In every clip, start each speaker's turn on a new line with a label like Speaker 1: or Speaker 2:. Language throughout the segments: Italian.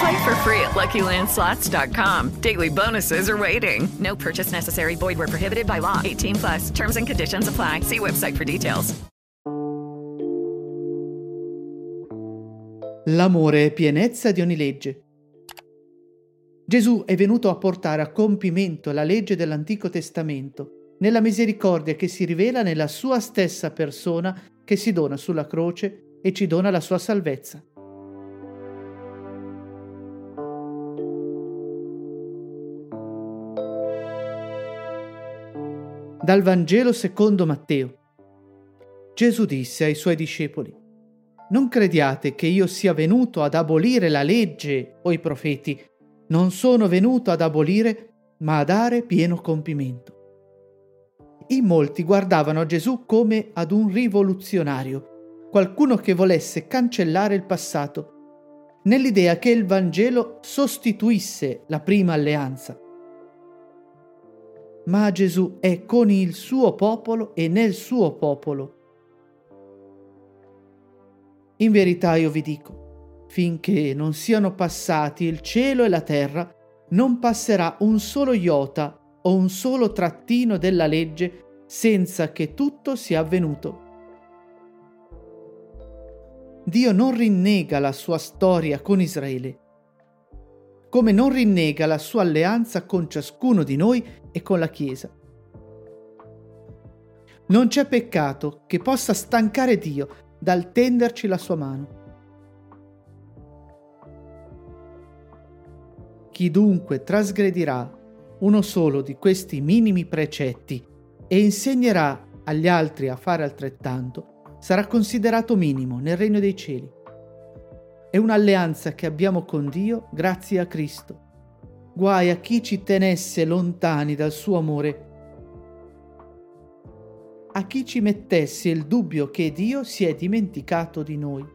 Speaker 1: Play for free at LuckyLandSlots.com. Daily bonuses are waiting. No purchase necessary. Void where prohibited by law. 18 plus. Terms and conditions apply. See website for details.
Speaker 2: L'amore è pienezza di ogni legge. Gesù è venuto a portare a compimento la legge dell'Antico Testamento nella misericordia che si rivela nella sua stessa persona che si dona sulla croce e ci dona la sua salvezza. Dal Vangelo secondo Matteo. Gesù disse ai suoi discepoli, Non crediate che io sia venuto ad abolire la legge o i profeti. Non sono venuto ad abolire, ma a dare pieno compimento. In molti guardavano Gesù come ad un rivoluzionario, qualcuno che volesse cancellare il passato, nell'idea che il Vangelo sostituisse la prima alleanza ma Gesù è con il suo popolo e nel suo popolo. In verità io vi dico, finché non siano passati il cielo e la terra, non passerà un solo iota o un solo trattino della legge senza che tutto sia avvenuto. Dio non rinnega la sua storia con Israele, come non rinnega la sua alleanza con ciascuno di noi e con la Chiesa. Non c'è peccato che possa stancare Dio dal tenderci la sua mano. Chi dunque trasgredirà uno solo di questi minimi precetti e insegnerà agli altri a fare altrettanto, sarà considerato minimo nel regno dei cieli. È un'alleanza che abbiamo con Dio grazie a Cristo. Guai a chi ci tenesse lontani dal suo amore, a chi ci mettesse il dubbio che Dio si è dimenticato di noi.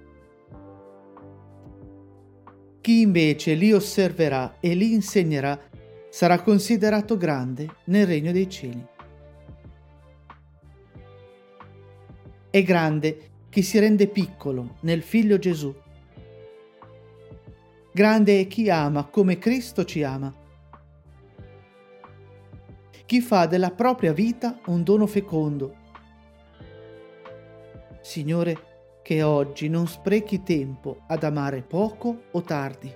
Speaker 2: Chi invece li osserverà e li insegnerà sarà considerato grande nel regno dei cieli. È grande chi si rende piccolo nel figlio Gesù Grande è chi ama come Cristo ci ama. Chi fa della propria vita un dono fecondo. Signore, che oggi non sprechi tempo ad amare poco o tardi.